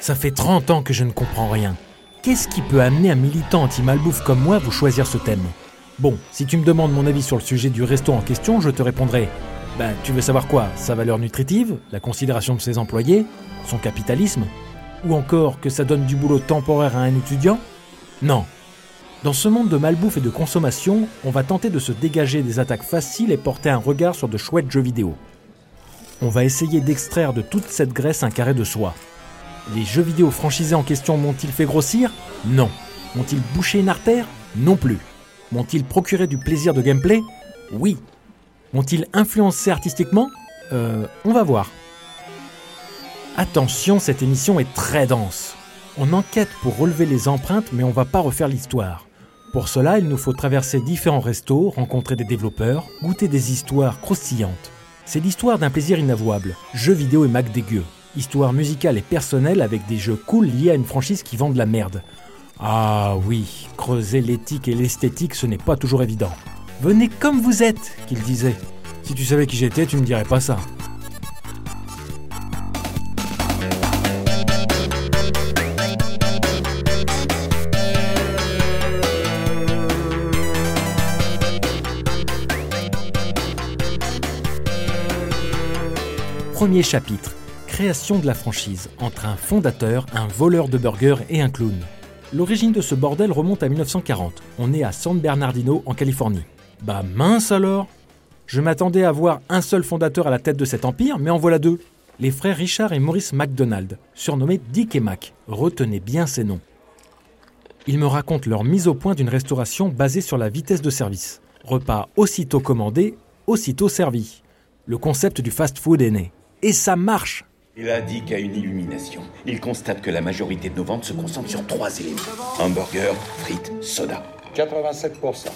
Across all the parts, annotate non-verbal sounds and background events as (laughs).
Ça fait 30 ans que je ne comprends rien. Qu'est-ce qui peut amener un militant anti-malbouffe comme moi à vous choisir ce thème? Bon, si tu me demandes mon avis sur le sujet du resto en question, je te répondrai Ben, tu veux savoir quoi? Sa valeur nutritive? La considération de ses employés? Son capitalisme? Ou encore que ça donne du boulot temporaire à un étudiant? Non. Dans ce monde de malbouffe et de consommation, on va tenter de se dégager des attaques faciles et porter un regard sur de chouettes jeux vidéo. On va essayer d'extraire de toute cette graisse un carré de soie. Les jeux vidéo franchisés en question m'ont-ils fait grossir? Non. M'ont-ils bouché une artère? Non plus. M'ont-ils procuré du plaisir de gameplay? Oui. M'ont-ils influencé artistiquement? Euh, on va voir. Attention, cette émission est très dense. On enquête pour relever les empreintes, mais on va pas refaire l'histoire. Pour cela, il nous faut traverser différents restos, rencontrer des développeurs, goûter des histoires croustillantes. C'est l'histoire d'un plaisir inavouable, jeux vidéo et Mac dégueu. Histoire musicale et personnelle avec des jeux cool liés à une franchise qui vend de la merde. Ah oui, creuser l'éthique et l'esthétique, ce n'est pas toujours évident. Venez comme vous êtes, qu'il disait. Si tu savais qui j'étais, tu ne dirais pas ça. Premier chapitre. Création de la franchise entre un fondateur, un voleur de burgers et un clown. L'origine de ce bordel remonte à 1940. On est à San Bernardino, en Californie. Bah mince alors Je m'attendais à voir un seul fondateur à la tête de cet empire, mais en voilà deux. Les frères Richard et Maurice McDonald, surnommés Dick et Mac. Retenez bien ces noms. Ils me racontent leur mise au point d'une restauration basée sur la vitesse de service. Repas aussitôt commandé, aussitôt servi. Le concept du fast-food est né. Et ça marche Il a dit qu'à une illumination, il constate que la majorité de nos ventes se concentrent sur trois éléments. Hamburger, frites, soda. 87%.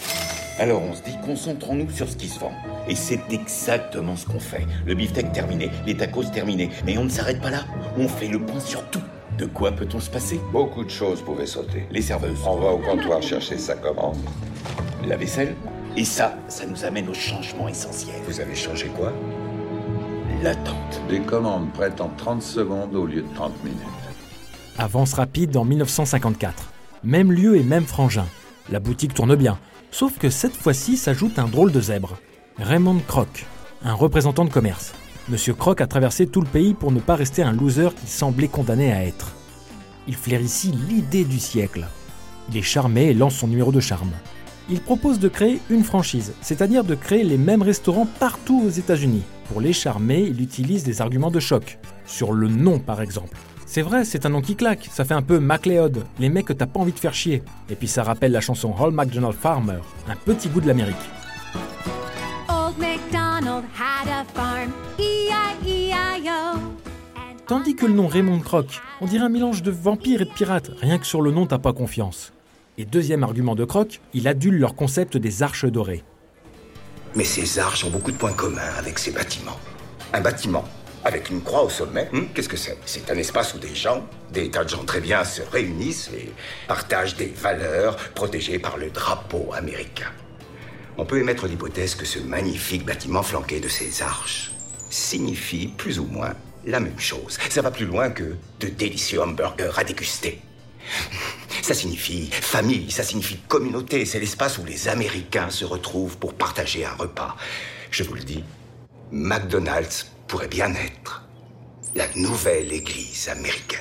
Alors on se dit, concentrons-nous sur ce qui se vend. Et c'est exactement ce qu'on fait. Le beefsteak terminé, les tacos terminés. Mais on ne s'arrête pas là. On fait le point sur tout. De quoi peut-on se passer? Beaucoup de choses pouvaient sauter. Les serveuses, On va au comptoir chercher sa commande. la vaisselle. Et ça, ça nous amène au changement essentiel. Vous avez changé quoi? L'attente. Des commandes prêtes en 30 secondes au lieu de 30 minutes. Avance rapide en 1954. Même lieu et même frangin. La boutique tourne bien. Sauf que cette fois-ci s'ajoute un drôle de zèbre. Raymond Kroc, un représentant de commerce. Monsieur Kroc a traversé tout le pays pour ne pas rester un loser qu'il semblait condamné à être. Il flaire ici l'idée du siècle. Il est charmé et lance son numéro de charme. Il propose de créer une franchise, c'est-à-dire de créer les mêmes restaurants partout aux États-Unis. Pour les charmer, il utilise des arguments de choc. Sur le nom, par exemple. C'est vrai, c'est un nom qui claque. Ça fait un peu MacLeod, les mecs que t'as pas envie de faire chier. Et puis ça rappelle la chanson Hall McDonald Farmer, un petit goût de l'Amérique. MacDonald E. And Tandis que le nom Raymond Croc, on dirait un mélange de vampire et de pirate. Rien que sur le nom, t'as pas confiance. Et deuxième argument de Croc, il adule leur concept des arches dorées. Mais ces arches ont beaucoup de points communs avec ces bâtiments. Un bâtiment avec une croix au sommet, hmm, qu'est-ce que c'est? C'est un espace où des gens, des tas de gens très bien, se réunissent et partagent des valeurs protégées par le drapeau américain. On peut émettre l'hypothèse que ce magnifique bâtiment flanqué de ces arches signifie plus ou moins la même chose. Ça va plus loin que de délicieux hamburgers à déguster. Ça signifie famille, ça signifie communauté. C'est l'espace où les Américains se retrouvent pour partager un repas. Je vous le dis, McDonald's pourrait bien être la nouvelle église américaine.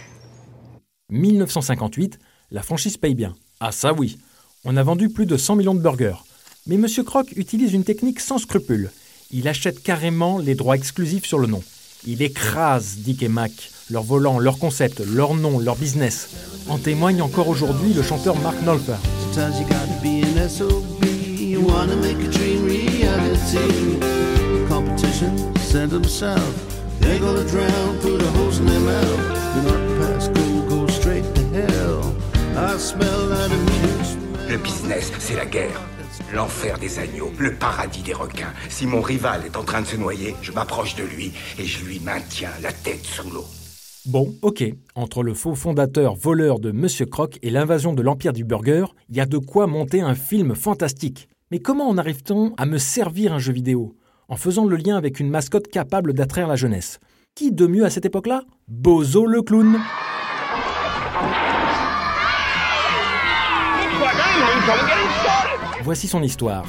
1958, la franchise paye bien. Ah ça oui, on a vendu plus de 100 millions de burgers. Mais Monsieur Croc utilise une technique sans scrupule. Il achète carrément les droits exclusifs sur le nom. Il écrase Dick et Mac, leur volant, leur concept, leur nom, leur business. En témoigne encore aujourd'hui le chanteur Mark Knopfler. Sometimes you gotta be an SOB. You wanna make a dream reality. Competition, send them south. They're gonna drown, put a hose in their mouth. Do not pass go, go straight to hell. I smell that immediate Le business, c'est la guerre. L'enfer des agneaux, le paradis des requins. Si mon rival est en train de se noyer, je m'approche de lui et je lui maintiens la tête sous l'eau. Bon, ok, entre le faux fondateur voleur de Monsieur Croc et l'invasion de l'Empire du Burger, il y a de quoi monter un film fantastique. Mais comment en arrive-t-on à me servir un jeu vidéo? En faisant le lien avec une mascotte capable d'attraire la jeunesse. Qui de mieux à cette époque-là? Bozo le clown. Voici son histoire.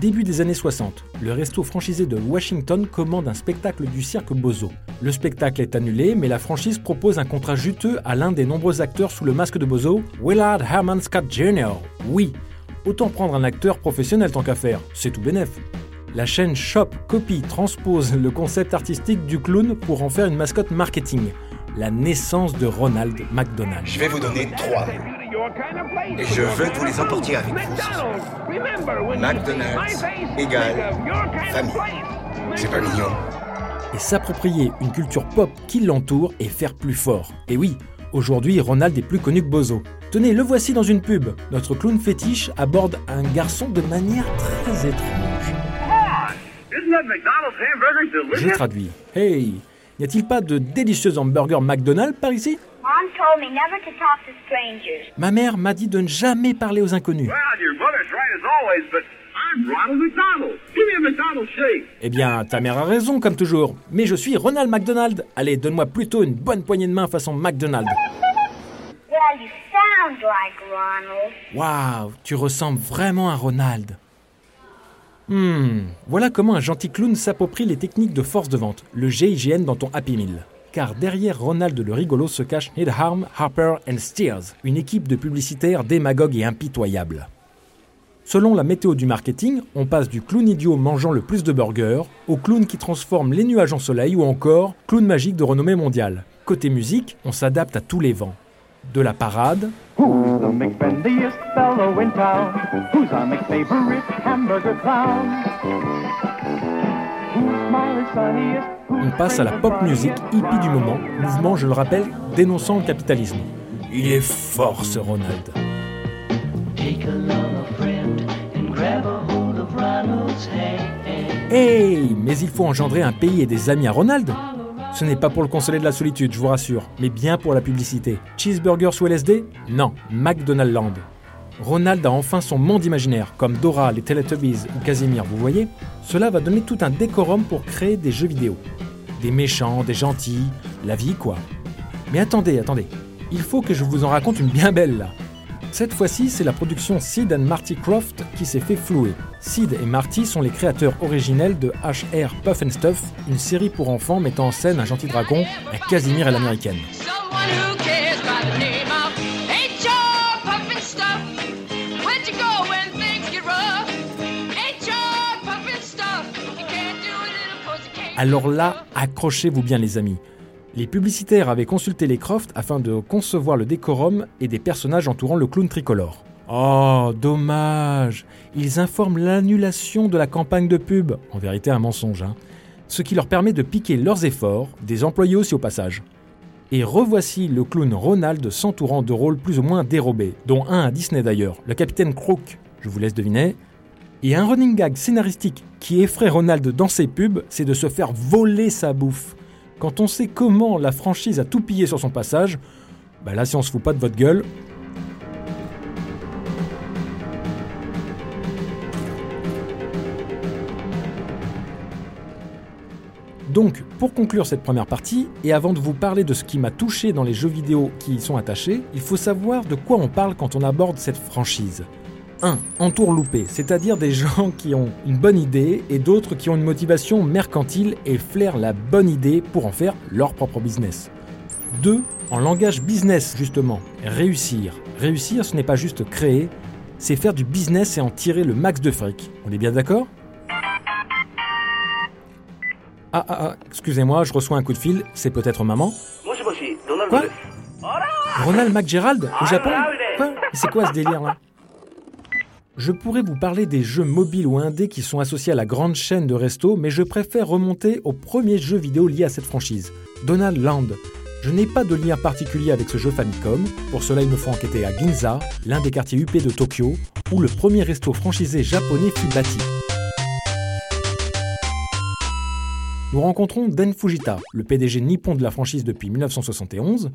Début des années 60, le resto franchisé de Washington commande un spectacle du cirque Bozo. Le spectacle est annulé, mais la franchise propose un contrat juteux à l'un des nombreux acteurs sous le masque de Bozo, Willard Herman Scott Jr. Oui, autant prendre un acteur professionnel tant qu'à faire, c'est tout bénef. La chaîne Shop copie, transpose le concept artistique du clown pour en faire une mascotte marketing. La naissance de Ronald McDonald. Je vais vous donner trois. Et je veux que vous les emportiez avec vous. McDonald's égale famille. C'est pas mignon et s'approprier une culture pop qui l'entoure et faire plus fort. Et oui, aujourd'hui Ronald est plus connu que Bozo. Tenez, le voici dans une pub. Notre clown fétiche aborde un garçon de manière très étrange. J'ai traduit. Hey, n'y a-t-il pas de délicieux hamburger McDonald's par ici? Mom told me never to talk to strangers. Ma mère m'a dit de ne jamais parler aux inconnus. Well, your mother's right as always, but I'm Ronald McDonald. Give me a McDonald's shake. Eh bien, ta mère a raison comme toujours. Mais je suis Ronald McDonald. Allez, donne-moi plutôt une bonne poignée de main façon McDonald. Well, you sound like Ronald. Waouh, tu ressembles vraiment à Ronald. Hmm, voilà comment un gentil clown s'approprie les techniques de force de vente, le GIGN dans ton Happy Meal. Car derrière Ronald le rigolo se cache Headharm, Harper and Steers, une équipe de publicitaires démagogues et impitoyables. Selon la météo du marketing, on passe du clown idiot mangeant le plus de burgers au clown qui transforme les nuages en soleil ou encore clown magique de renommée mondiale. Côté musique, on s'adapte à tous les vents. De la parade, on passe à la pop music hippie du moment, mouvement, je le rappelle, dénonçant le capitalisme. Il est fort ce Ronald. Hey, mais il faut engendrer un pays et des amis à Ronald Ce n'est pas pour le consoler de la solitude, je vous rassure, mais bien pour la publicité. Cheeseburger sous LSD Non, McDonald Land. Ronald a enfin son monde imaginaire, comme Dora, les Teletubbies ou Casimir, vous voyez Cela va donner tout un décorum pour créer des jeux vidéo. Des méchants, des gentils, la vie quoi. Mais attendez, attendez, il faut que je vous en raconte une bien belle. Cette fois-ci, c'est la production Sid and Marty Croft qui s'est fait flouer. Sid et Marty sont les créateurs originels de HR Puff and Stuff, une série pour enfants mettant en scène un gentil dragon, un Casimir à l'américaine. Alors là, accrochez-vous bien les amis. Les publicitaires avaient consulté les Croft afin de concevoir le décorum et des personnages entourant le clown tricolore. Oh, dommage Ils informent l'annulation de la campagne de pub, en vérité un mensonge, hein. ce qui leur permet de piquer leurs efforts, des employés aussi au passage. Et revoici le clown Ronald s'entourant de rôles plus ou moins dérobés, dont un à Disney d'ailleurs, le capitaine Crook, je vous laisse deviner. Et un running gag scénaristique qui effraie Ronald dans ses pubs, c'est de se faire voler sa bouffe. Quand on sait comment la franchise a tout pillé sur son passage, bah là si on se fout pas de votre gueule, Donc, pour conclure cette première partie, et avant de vous parler de ce qui m'a touché dans les jeux vidéo qui y sont attachés, il faut savoir de quoi on parle quand on aborde cette franchise. 1. Entourloupé, c'est-à-dire des gens qui ont une bonne idée et d'autres qui ont une motivation mercantile et flairent la bonne idée pour en faire leur propre business. 2. En langage business, justement, réussir. Réussir, ce n'est pas juste créer, c'est faire du business et en tirer le max de fric. On est bien d'accord? Ah, ah, ah, excusez-moi, je reçois un coup de fil, c'est peut-être maman? Quoi? Ronald McGerald Au Japon? Quoi? C'est quoi ce délire là? Je pourrais vous parler des jeux mobiles ou indés qui sont associés à la grande chaîne de resto, mais je préfère remonter au premier jeu vidéo lié à cette franchise, Donald Land. Je n'ai pas de lien particulier avec ce jeu Famicom, pour cela il me faut enquêter à Ginza, l'un des quartiers huppés de Tokyo, où le premier resto franchisé japonais fut bâti. Nous rencontrons Den Fujita, le PDG nippon de la franchise depuis 1971,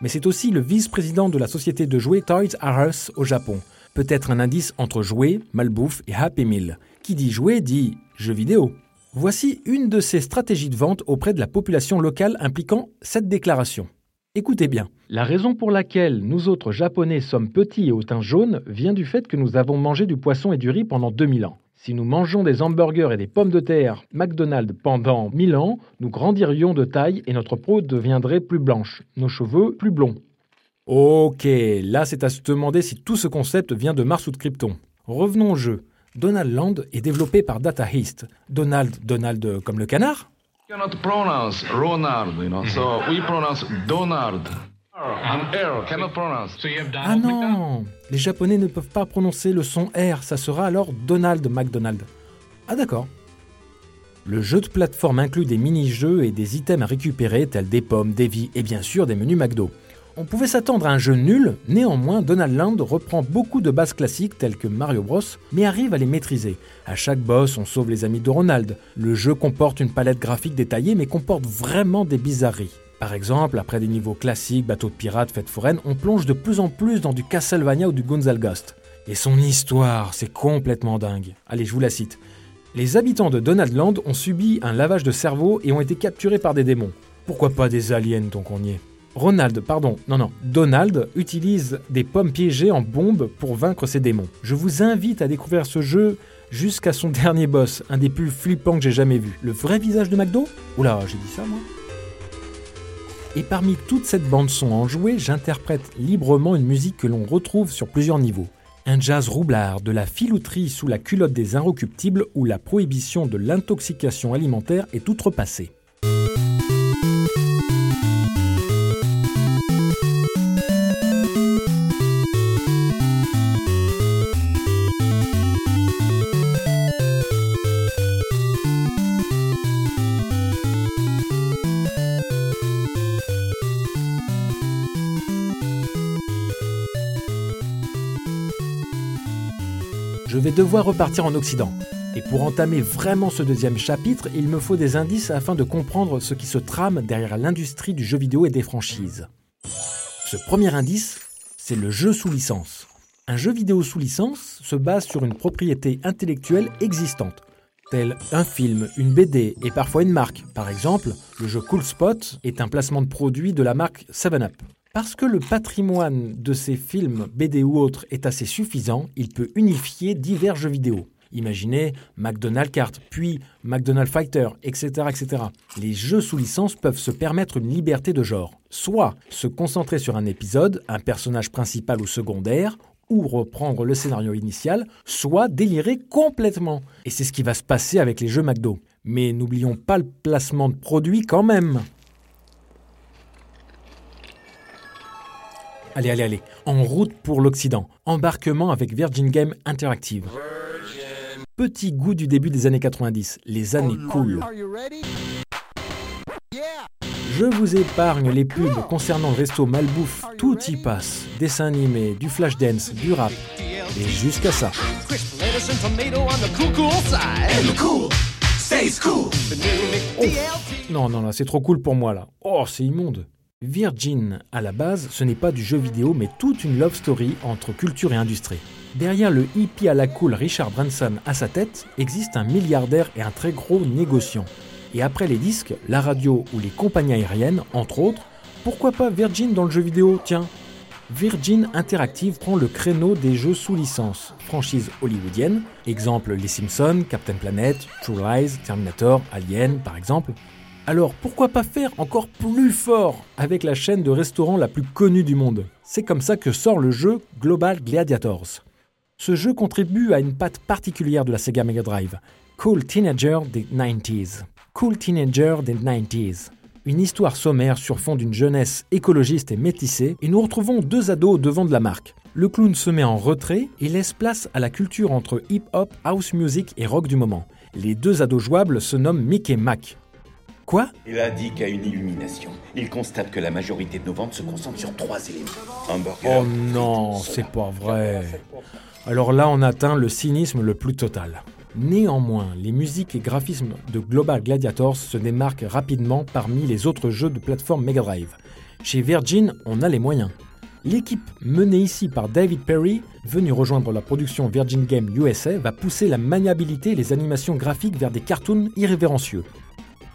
mais c'est aussi le vice-président de la société de jouets Toys R Us au Japon. Peut-être un indice entre jouets, malbouffe et Happy Meal. Qui dit jouet dit jeu vidéo. Voici une de ces stratégies de vente auprès de la population locale impliquant cette déclaration. Écoutez bien. La raison pour laquelle nous autres Japonais sommes petits et au teint jaune vient du fait que nous avons mangé du poisson et du riz pendant 2000 ans. Si nous mangeons des hamburgers et des pommes de terre McDonald's pendant 1000 ans, nous grandirions de taille et notre peau deviendrait plus blanche, nos cheveux plus blonds. Ok, là c'est à se demander si tout ce concept vient de Mars ou de Krypton. Revenons au jeu. Donald Land est développé par Data East. Donald, Donald comme le canard? Cannot pronounce Ronald, you know, so we pronounce Donald. Pronounce. Ah non Les Japonais ne peuvent pas prononcer le son R, ça sera alors Donald McDonald. Ah d'accord. Le jeu de plateforme inclut des mini-jeux et des items à récupérer tels des pommes, des vies et bien sûr des menus McDo. On pouvait s'attendre à un jeu nul, néanmoins Donald Land reprend beaucoup de bases classiques telles que Mario Bros, mais arrive à les maîtriser. À chaque boss, on sauve les amis de Ronald. Le jeu comporte une palette graphique détaillée mais comporte vraiment des bizarreries. Par exemple, après des niveaux classiques, bateaux de pirates, fêtes foraines, on plonge de plus en plus dans du Castlevania ou du Gonzal Ghost. Et son histoire, c'est complètement dingue. Allez, je vous la cite. Les habitants de Donald Land ont subi un lavage de cerveau et ont été capturés par des démons. Pourquoi pas des aliens tant qu'on y est Ronald, pardon, non, non, Donald utilise des pommes piégées en bombe pour vaincre ses démons. Je vous invite à découvrir ce jeu jusqu'à son (laughs) dernier boss, un des plus flippants que j'ai jamais vu. Le vrai visage de McDo? Oula, j'ai dit ça moi Et parmi toute cette bande-son enjouée, j'interprète librement une musique que l'on retrouve sur plusieurs niveaux. Un jazz roublard, de la filouterie sous la culotte des inrecuptibles où la prohibition de l'intoxication alimentaire est outrepassée. Je vais devoir repartir en Occident. Et pour entamer vraiment ce deuxième chapitre, il me faut des indices afin de comprendre ce qui se trame derrière l'industrie du jeu vidéo et des franchises. Ce premier indice, c'est le jeu sous licence. Un jeu vidéo sous licence se base sur une propriété intellectuelle existante, telle un film, une BD et parfois une marque. Par exemple, le jeu Cool Spot est un placement de produit de la marque 7up. Parce que le patrimoine de ces films, BD ou autres, est assez suffisant, il peut unifier divers jeux vidéo. Imaginez McDonald's Kart, puis McDonald's Fighter, etc., etc. Les jeux sous licence peuvent se permettre une liberté de genre. Soit se concentrer sur un épisode, un personnage principal ou secondaire, ou reprendre le scénario initial, soit délirer complètement. Et c'est ce qui va se passer avec les jeux McDo. Mais n'oublions pas le placement de produits quand même. Allez, allez, allez, en route pour l'Occident. Embarquement avec Virgin Game Interactive. Petit goût du début des années 90, les années cool. Je vous épargne les pubs concernant le resto Malbouffe, tout y passe. Dessins animés, du flash dance, du rap, et jusqu'à ça. Oh. Non, non, non, c'est trop cool pour moi là. Oh, c'est immonde. Virgin, à la base, ce n'est pas du jeu vidéo, mais toute une love story entre culture et industrie. Derrière le hippie à la cool Richard Branson à sa tête, existe un milliardaire et un très gros négociant. Et après les disques, la radio ou les compagnies aériennes, entre autres, pourquoi pas Virgin dans le jeu vidéo Tiens, Virgin Interactive prend le créneau des jeux sous licence, franchise hollywoodienne, exemple Les Simpsons, Captain Planet, True Lies, Terminator, Alien par exemple, alors pourquoi pas faire encore plus fort avec la chaîne de restaurants la plus connue du monde? C'est comme ça que sort le jeu Global Gladiators. Ce jeu contribue à une patte particulière de la Sega Mega Drive, Cool Teenager des 90s. Cool Teenager des 90s. Une histoire sommaire sur fond d'une jeunesse écologiste et métissée, et nous retrouvons deux ados au devant de la marque. Le clown se met en retrait et laisse place à la culture entre hip-hop, house music et rock du moment. Les deux ados jouables se nomment Mick et Mac. Quoi Il indique à une illumination. Il constate que la majorité de nos ventes se concentrent sur trois éléments. Hamburger. Oh non, c'est pas vrai. Alors là, on atteint le cynisme le plus total. Néanmoins, les musiques et graphismes de Global Gladiators se démarquent rapidement parmi les autres jeux de plateforme Mega Drive. Chez Virgin, on a les moyens. L'équipe menée ici par David Perry, venu rejoindre la production Virgin Game USA, va pousser la maniabilité et les animations graphiques vers des cartoons irrévérencieux.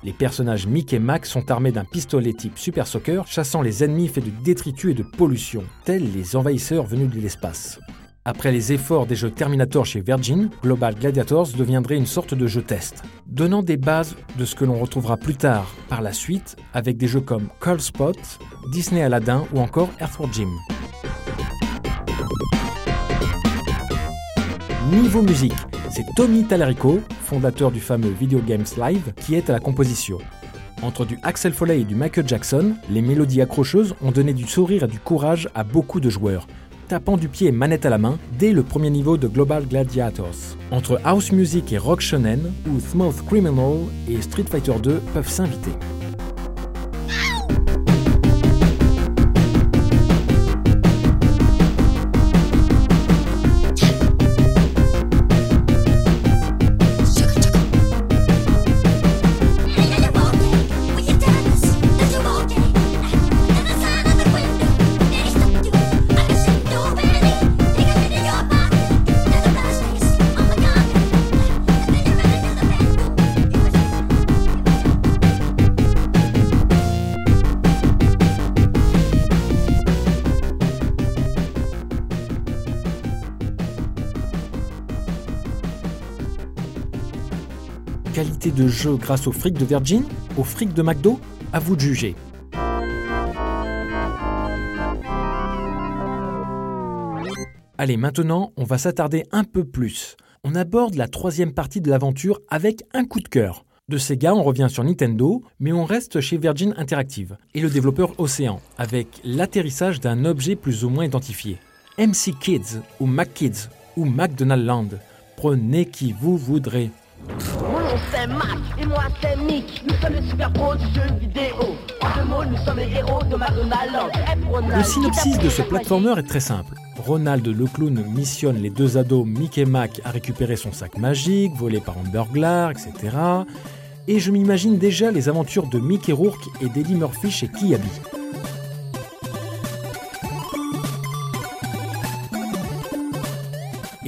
Les personnages Mick et Mac sont armés d'un pistolet type Super Soccer, chassant les ennemis faits de détritus et de pollution, tels les envahisseurs venus de l'espace. Après les efforts des jeux Terminator chez Virgin, Global Gladiators deviendrait une sorte de jeu test, donnant des bases de ce que l'on retrouvera plus tard par la suite avec des jeux comme Cold Spot, Disney Aladdin ou encore Earthworm Jim. Niveau musique, c'est Tommy Tallarico, fondateur du fameux Video Games Live, qui est à la composition. Entre du Axel Foley et du Michael Jackson, les mélodies accrocheuses ont donné du sourire et du courage à beaucoup de joueurs, tapant du pied et manette à la main dès le premier niveau de Global Gladiators. Entre house music et rock shonen, où Smooth Criminal et Street Fighter 2 peuvent s'inviter. Qualité de jeu grâce au fric de Virgin Au fric de McDo À vous de juger. Allez, maintenant, on va s'attarder un peu plus. On aborde la troisième partie de l'aventure avec un coup de cœur. De Sega, on revient sur Nintendo, mais on reste chez Virgin Interactive et le développeur Océan, avec l'atterrissage d'un objet plus ou moins identifié. MC Kids, ou Mac Kids, ou McDonald Land. Prenez qui vous voudrez. Le synopsis de ce platformer est très simple. Ronald le clown missionne les deux ados Mick et Mac à récupérer son sac magique, volé par un burglar, etc. Et je m'imagine déjà les aventures de Mickey Rourke et d'Eddie Murphy chez Kiabi.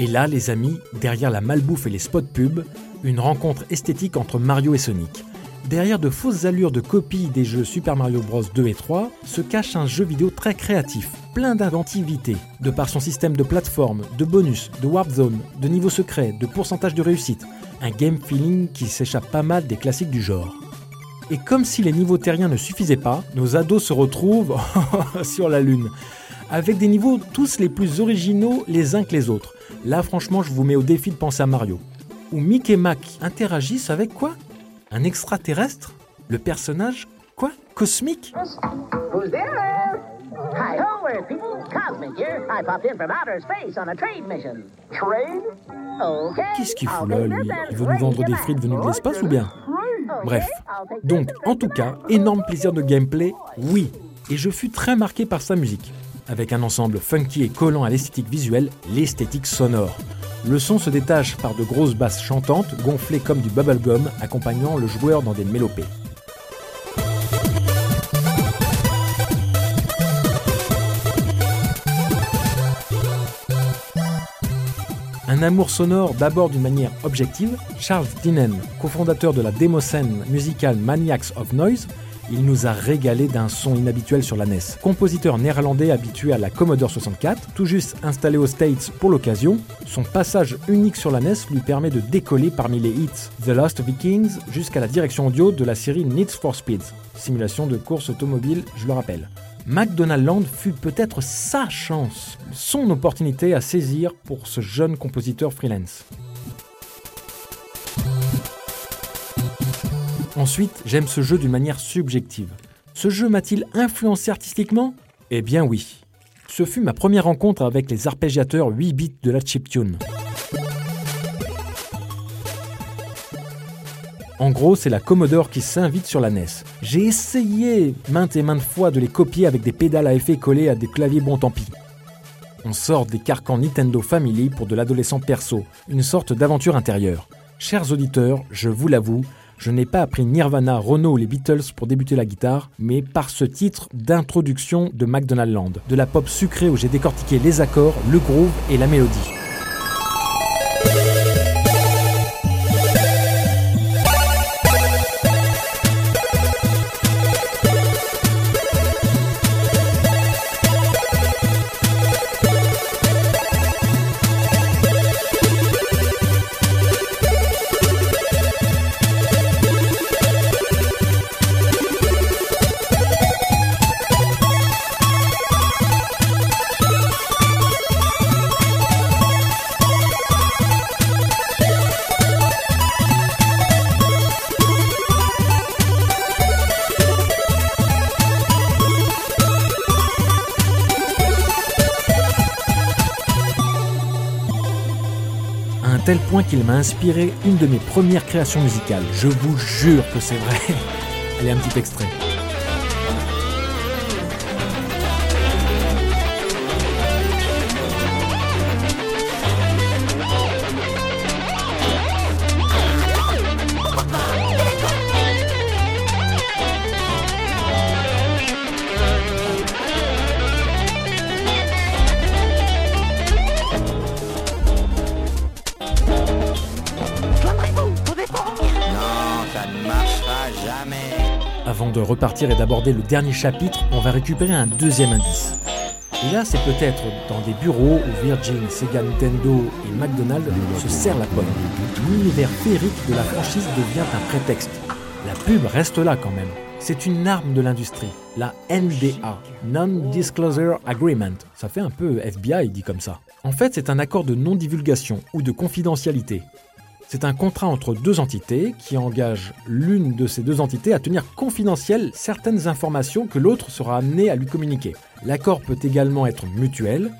Et là, les amis, derrière la malbouffe et les spots pubs, une rencontre esthétique entre Mario et Sonic. Derrière de fausses allures de copies des jeux Super Mario Bros 2 et 3 se cache un jeu vidéo très créatif, plein d'inventivité, de par son système de plateforme, de bonus, de warp zone, de niveaux secrets, de pourcentage de réussite, un game feeling qui s'échappe pas mal des classiques du genre. Et comme si les niveaux terriens ne suffisaient pas, nos ados se retrouvent (laughs) sur la Lune, avec des niveaux tous les plus originaux les uns que les autres. Là franchement je vous mets au défi de penser à Mario. Où Mick et Mac interagissent avec quoi? Un extraterrestre? Le personnage Quoi? Cosmique? Who's there? Hi ho, Earth people? Cosmic here. I popped in from outer space on a trade mission. Trade? Okay. Qu'est-ce qu'il fout là, lui? Il veut nous vendre des frites venues de l'espace ou bien? Bref. Donc, en tout cas, énorme plaisir de gameplay, oui. Et je fus très marqué par sa musique. Avec un ensemble funky et collant à l'esthétique visuelle, l'esthétique sonore. Le son se détache par de grosses basses chantantes, gonflées comme du bubblegum, accompagnant le joueur dans des mélopées. Un amour sonore d'abord d'une manière objective, Charles Dinen, cofondateur de la démoscène musicale Maniacs of Noise, il nous a régalé d'un son inhabituel sur la NES. Compositeur néerlandais habitué à la Commodore 64, tout juste installé aux States pour l'occasion, son passage unique sur la NES lui permet de décoller parmi les hits The Lost Vikings jusqu'à la direction audio de la série Need for Speed, simulation de course automobile, je le rappelle. McDonald Land fut peut-être sa chance, son opportunité à saisir pour ce jeune compositeur freelance. Ensuite, j'aime ce jeu d'une manière subjective. Ce jeu m'a-t-il influencé artistiquement? Eh bien oui. Ce fut ma première rencontre avec les arpégiateurs 8 bits de la chiptune. En gros, c'est la Commodore qui s'invite sur la NES. J'ai essayé maintes et maintes fois de les copier avec des pédales à effet collées à des claviers bon tant pis. On sort des carcans Nintendo Family pour de l'adolescent perso, une sorte d'aventure intérieure. Chers auditeurs, je vous l'avoue, Je n'ai pas appris Nirvana, Renault ou les Beatles pour débuter la guitare, mais par ce titre d'introduction de McDonald Land, de la pop sucrée où j'ai décortiqué les accords, le groove et la mélodie. Qu'il m'a inspiré une de mes premières créations musicales. Je vous jure que c'est vrai. (laughs) Allez, un petit extrait. Avant de repartir et d'aborder le dernier chapitre, on va récupérer un deuxième indice. Et là, c'est peut-être dans des bureaux où Virgin, Sega, Nintendo et McDonald's se serrent la pomme. L'univers féerique de la franchise devient un prétexte. La pub reste là quand même. C'est une arme de l'industrie, la NDA, Non-Disclosure Agreement. Ça fait un peu FBI dit comme ça. En fait, c'est un accord de non-divulgation ou de confidentialité. C'est un contrat entre deux entités qui engage l'une de ces deux entités à tenir confidentielles certaines informations que l'autre sera amené à lui communiquer. L'accord peut également être mutuel,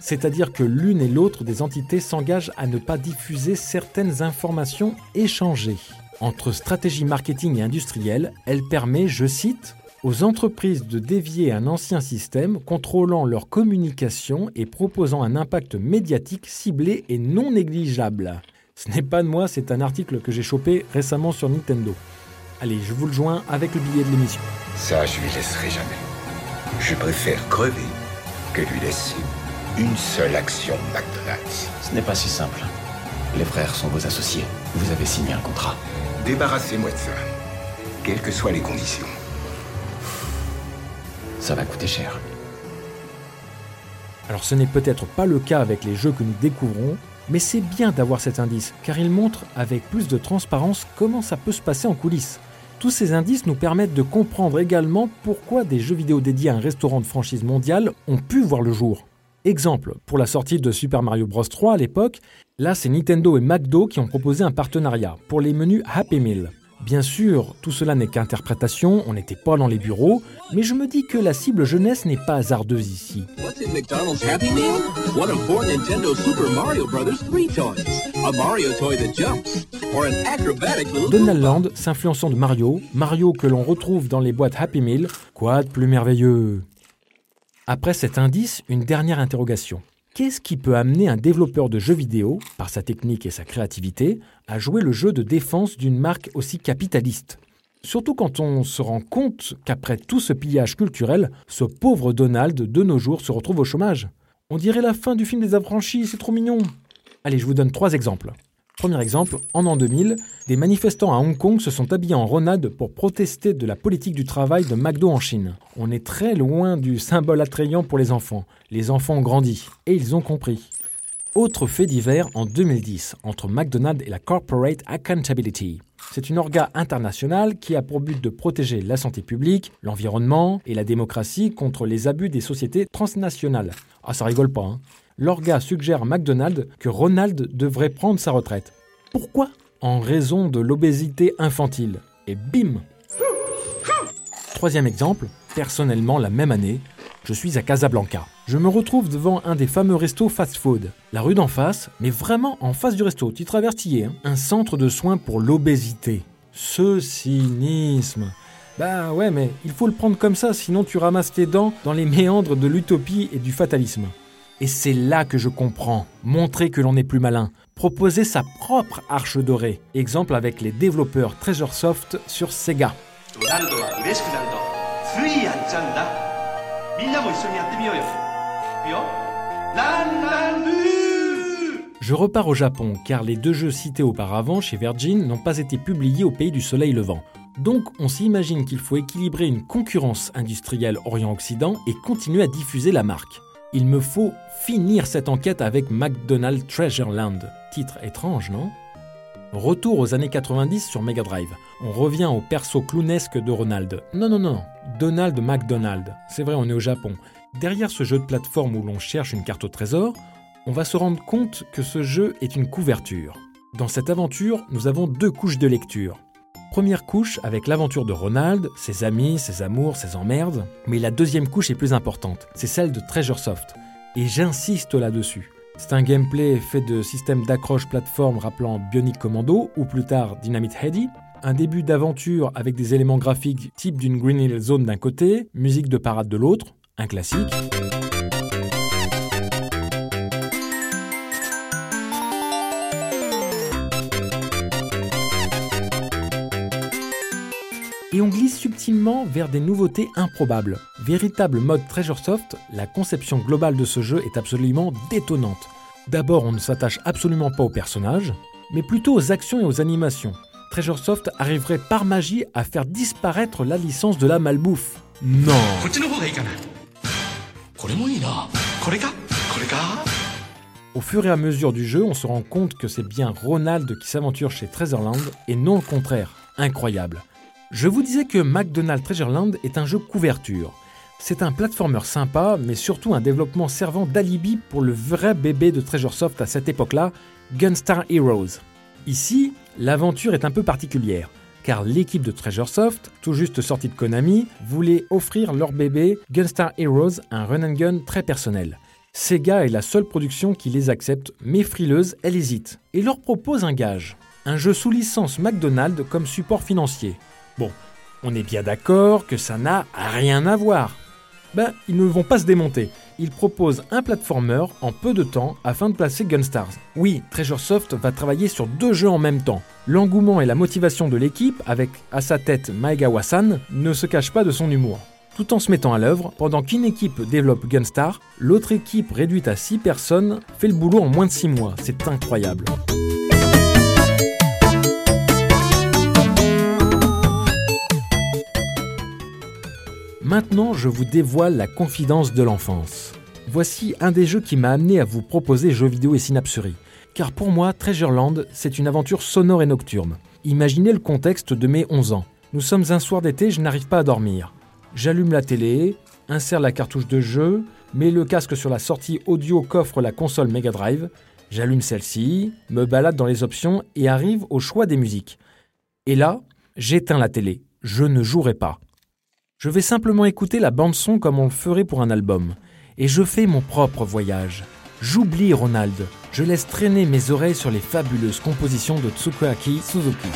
c'est-à-dire que l'une et l'autre des entités s'engagent à ne pas diffuser certaines informations échangées. Entre stratégie marketing et industrielle, elle permet, je cite, aux entreprises de dévier un ancien système contrôlant leur communication et proposant un impact médiatique ciblé et non négligeable. Ce n'est pas de moi, c'est un article que j'ai chopé récemment sur Nintendo. Allez, je vous le joins avec le billet de l'émission. Ça, je lui laisserai jamais. Je préfère crever que lui laisser une seule action McDonald's. Ce n'est pas si simple. Les frères sont vos associés. Vous avez signé un contrat. Débarrassez-moi de ça. Quelles que soient les conditions. Ça va coûter cher. Alors ce n'est peut-être pas le cas avec les jeux que nous découvrons, mais c'est bien d'avoir cet indice, car il montre avec plus de transparence comment ça peut se passer en coulisses. Tous ces indices nous permettent de comprendre également pourquoi des jeux vidéo dédiés à un restaurant de franchise mondiale ont pu voir le jour. Exemple, pour la sortie de Super Mario Bros 3 à l'époque, là c'est Nintendo et McDo qui ont proposé un partenariat pour les menus Happy Meal. Bien sûr, tout cela n'est qu'interprétation, on n'était pas dans les bureaux, mais je me dis que la cible jeunesse n'est pas hasardeuse ici. What's in McDonald's Happy Meal? One of four Nintendo Super Mario Brothers 3 toys. A Mario toy that jumps. Or an acrobatic little... Donald Land s'influençant de Mario, Mario que l'on retrouve dans les boîtes Happy Meal, quoi de plus merveilleux? Après cet indice, une dernière interrogation. Qu'est-ce qui peut amener un développeur de jeux vidéo, par sa technique et sa créativité, à jouer le jeu de défense d'une marque aussi capitaliste? Surtout quand on se rend compte qu'après tout ce pillage culturel, ce pauvre Donald de nos jours se retrouve au chômage? On dirait la fin du film des affranchis, c'est trop mignon. Allez, je vous donne trois exemples. Premier exemple, en an 2000, des manifestants à Hong Kong se sont habillés en renade pour protester de la politique du travail de McDo en Chine. On est très loin du symbole attrayant pour les enfants. Les enfants ont grandi et ils ont compris. Autre fait divers en 2010 entre McDonald's et la Corporate Accountability. C'est une orga internationale qui a pour but de protéger la santé publique, l'environnement et la démocratie contre les abus des sociétés transnationales. Ah, ça rigole pas, hein L'orga suggère à McDonald's que Ronald devrait prendre sa retraite. Pourquoi? En raison de l'obésité infantile. Et bim Troisième exemple, personnellement la même année, je suis à Casablanca. Je me retrouve devant un des fameux restos fast-food. La rue d'en face, mais vraiment en face du resto, tu traverses y hein, un centre de soins pour l'obésité. Ce cynisme Bah ouais, mais il faut le prendre comme ça, sinon tu ramasses tes dents dans les méandres de l'utopie et du fatalisme. Et c'est là que je comprends. Montrer que l'on est plus malin. Proposer sa propre arche dorée. Exemple avec les développeurs Treasuresoft sur Sega. Je repars au Japon car les deux jeux cités auparavant chez Virgin n'ont pas été publiés au pays du soleil levant. Donc on s'imagine qu'il faut équilibrer une concurrence industrielle Orient-Occident et continuer à diffuser la marque. Il me faut finir cette enquête avec McDonald's Treasureland. Titre étrange, non? Retour aux années 90 sur Mega Drive. On revient au perso clownesque de Ronald. Non, non, non, Donald McDonald. C'est vrai, on est au Japon. Derrière ce jeu de plateforme où l'on cherche une carte au trésor, on va se rendre compte que ce jeu est une couverture. Dans cette aventure, nous avons deux couches de lecture. Première couche avec l'aventure de Ronald, ses amis, ses amours, ses emmerdes, mais la deuxième couche est plus importante, c'est celle de Treasuresoft. Et j'insiste là-dessus. C'est un gameplay fait de systèmes d'accroche plateforme rappelant Bionic Commando ou plus tard Dynamite Heady, un début d'aventure avec des éléments graphiques type d'une Green Hill Zone d'un côté, musique de parade de l'autre, un classique. et on glisse subtilement vers des nouveautés improbables. Véritable mode Treasure Soft, la conception globale de ce jeu est absolument détonnante. D'abord, on ne s'attache absolument pas aux personnages, mais plutôt aux actions et aux animations. Treasure Soft arriverait par magie à faire disparaître la licence de la malbouffe. Non au fur et à mesure du jeu, on se rend compte que c'est bien Ronald qui s'aventure chez Treasurland et non le contraire. Incroyable. Je vous disais que McDonald's Treasureland est un jeu couverture. C'est un platformer sympa, mais surtout un développement servant d'alibi pour le vrai bébé de Treasuresoft à cette époque-là, Gunstar Heroes. Ici, l'aventure est un peu particulière, car l'équipe de Treasuresoft, tout juste sortie de Konami, voulait offrir leur bébé Gunstar Heroes un run and gun très personnel. Sega est la seule production qui les accepte, mais frileuse, elle hésite, et leur propose un gage. Un jeu sous licence McDonald's comme support financier. Bon, on est bien d'accord que ça n'a rien à voir. Ben, ils ne vont pas se démonter. Ils proposent un platformer en peu de temps afin de placer Gunstars. Oui, Treasuresoft va travailler sur deux jeux en même temps. L'engouement et la motivation de l'équipe, avec à sa tête Maegawa-san, ne se cachent pas de son humour. Tout en se mettant à l'œuvre, pendant qu'une équipe développe Gunstar, l'autre équipe réduite à 6 personnes fait le boulot en moins de 6 mois. C'est incroyable. Maintenant, je vous dévoile la confidence de l'enfance. Voici un des jeux qui m'a amené à vous proposer jeux vidéo et synapserie. Car pour moi, Treasureland, c'est une aventure sonore et nocturne. Imaginez le contexte de mes 11 ans. Nous sommes un soir d'été, je n'arrive pas à dormir. J'allume la télé, insère la cartouche de jeu, mets le casque sur la sortie audio qu'offre la console Mega Drive, j'allume celle-ci, me balade dans les options et arrive au choix des musiques. Et là, j'éteins la télé. Je ne jouerai pas. Je vais simplement écouter la bande-son comme on le ferait pour un album. Et je fais mon propre voyage. J'oublie Ronald. Je laisse traîner mes oreilles sur les fabuleuses compositions de Tsukuaki Suzuki.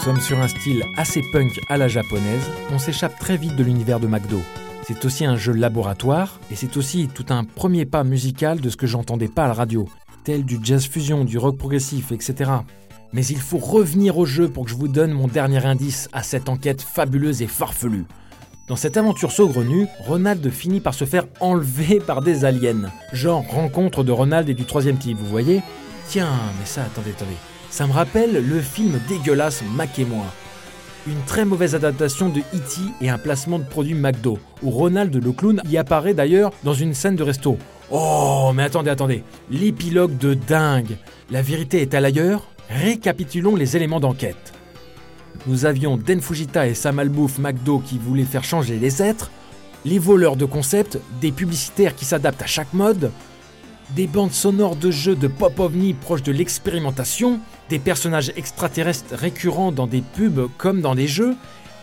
Sommes sur un style assez punk à la japonaise. On s'échappe très vite de l'univers de McDo. C'est aussi un jeu laboratoire et c'est aussi tout un premier pas musical de ce que j'entendais pas à la radio, tel du jazz fusion, du rock progressif, etc. Mais il faut revenir au jeu pour que je vous donne mon dernier indice à cette enquête fabuleuse et farfelue. Dans cette aventure saugrenue, Ronald finit par se faire enlever (laughs) par des aliens. Genre rencontre de Ronald et du troisième type, vous voyez? Tiens, mais ça, attendez, attendez. Ça me rappelle le film dégueulasse Mac et moi. Une très mauvaise adaptation de E.T. et un placement de produit McDo, où Ronald le clown y apparaît d'ailleurs dans une scène de resto. Oh, mais attendez, attendez. L'épilogue de dingue. La vérité est à l'ailleurs Récapitulons les éléments d'enquête. Nous avions Den Fujita et Sam Albouf McDo qui voulaient faire changer les êtres, les voleurs de concepts, des publicitaires qui s'adaptent à chaque mode, des bandes sonores de jeux de pop ovni proches de l'expérimentation, des personnages extraterrestres récurrents dans des pubs comme dans des jeux,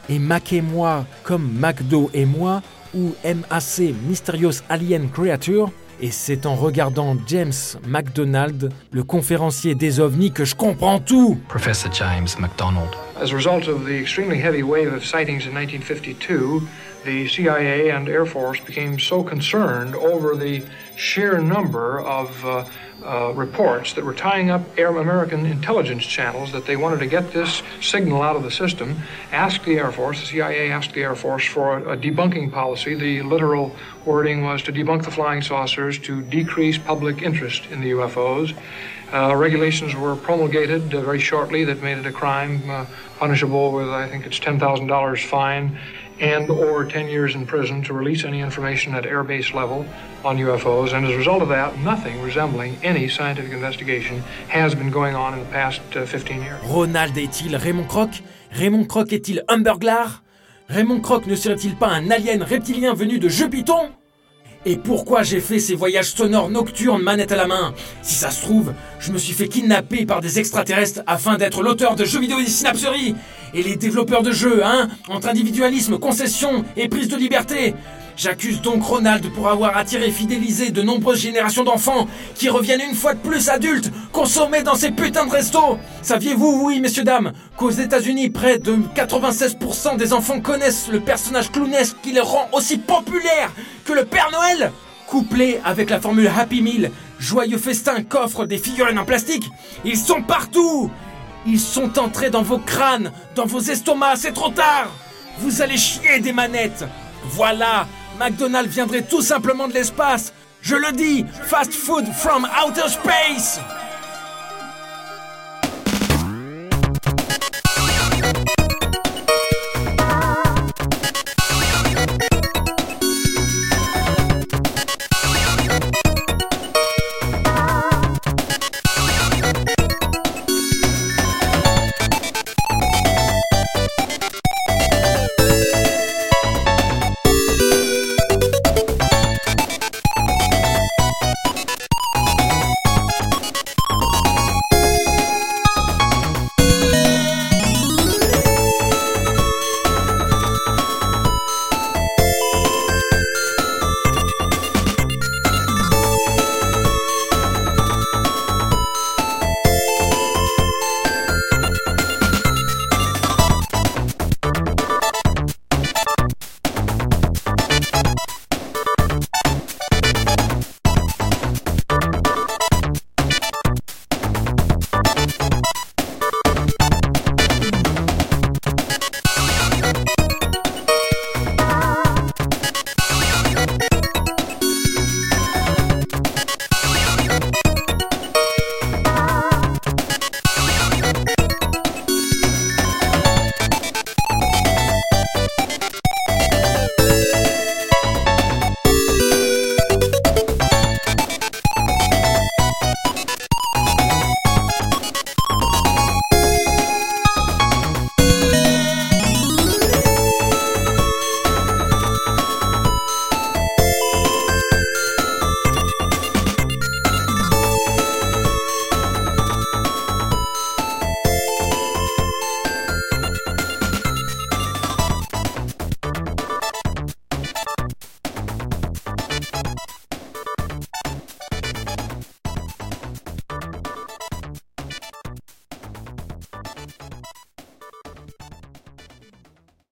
et Mac et moi comme McDo et moi, ou MAC Mysterious Alien Creature, et c'est en regardant James McDonald, le conférencier des ovnis, que je comprends tout. Professor James McDonald. As a result of the extremely heavy wave of sightings in 1952, the CIA and Air Force became so concerned over the sheer number of uh, uh, reports that were tying up Air American intelligence channels that they wanted to get this signal out of the system. Asked the Air Force, the CIA asked the Air Force for a, a debunking policy. The literal wording was to debunk the flying saucers to decrease public interest in the UFOs. Uh, regulations were promulgated uh, very shortly that made it a crime uh, punishable with, I think it's $10,000 fine and or 10 years in prison to release any information at airbase level on UFOs. And as a result of that, nothing resembling any scientific investigation has been going on in the past uh, 15 years. Ronald est-il Raymond Croc Raymond Croc est-il un burglar Raymond Croc ne serait-il pas un alien reptilien venu de Jupiton Et pourquoi j'ai fait ces voyages sonores nocturnes manette à la main Si ça se trouve, je me suis fait kidnapper par des extraterrestres afin d'être l'auteur de jeux vidéo des synapseries. Et les développeurs de jeux, hein Entre individualisme, concession et prise de liberté J'accuse donc Ronald pour avoir attiré et fidélisé de nombreuses générations d'enfants qui reviennent une fois de plus adultes, consommés dans ces putains de restos. Saviez-vous, oui, messieurs, dames, qu'aux États-Unis, près de 96% des enfants connaissent le personnage clownesque qui les rend aussi populaires que le Père Noël? Couplé avec la formule Happy Meal, joyeux festin qu'offrent des figurines en plastique, ils sont partout! Ils sont entrés dans vos crânes, dans vos estomacs, c'est trop tard! Vous allez chier des manettes! Voilà McDonald's viendrait tout simplement de l'espace. Je le dis, fast food from outer space.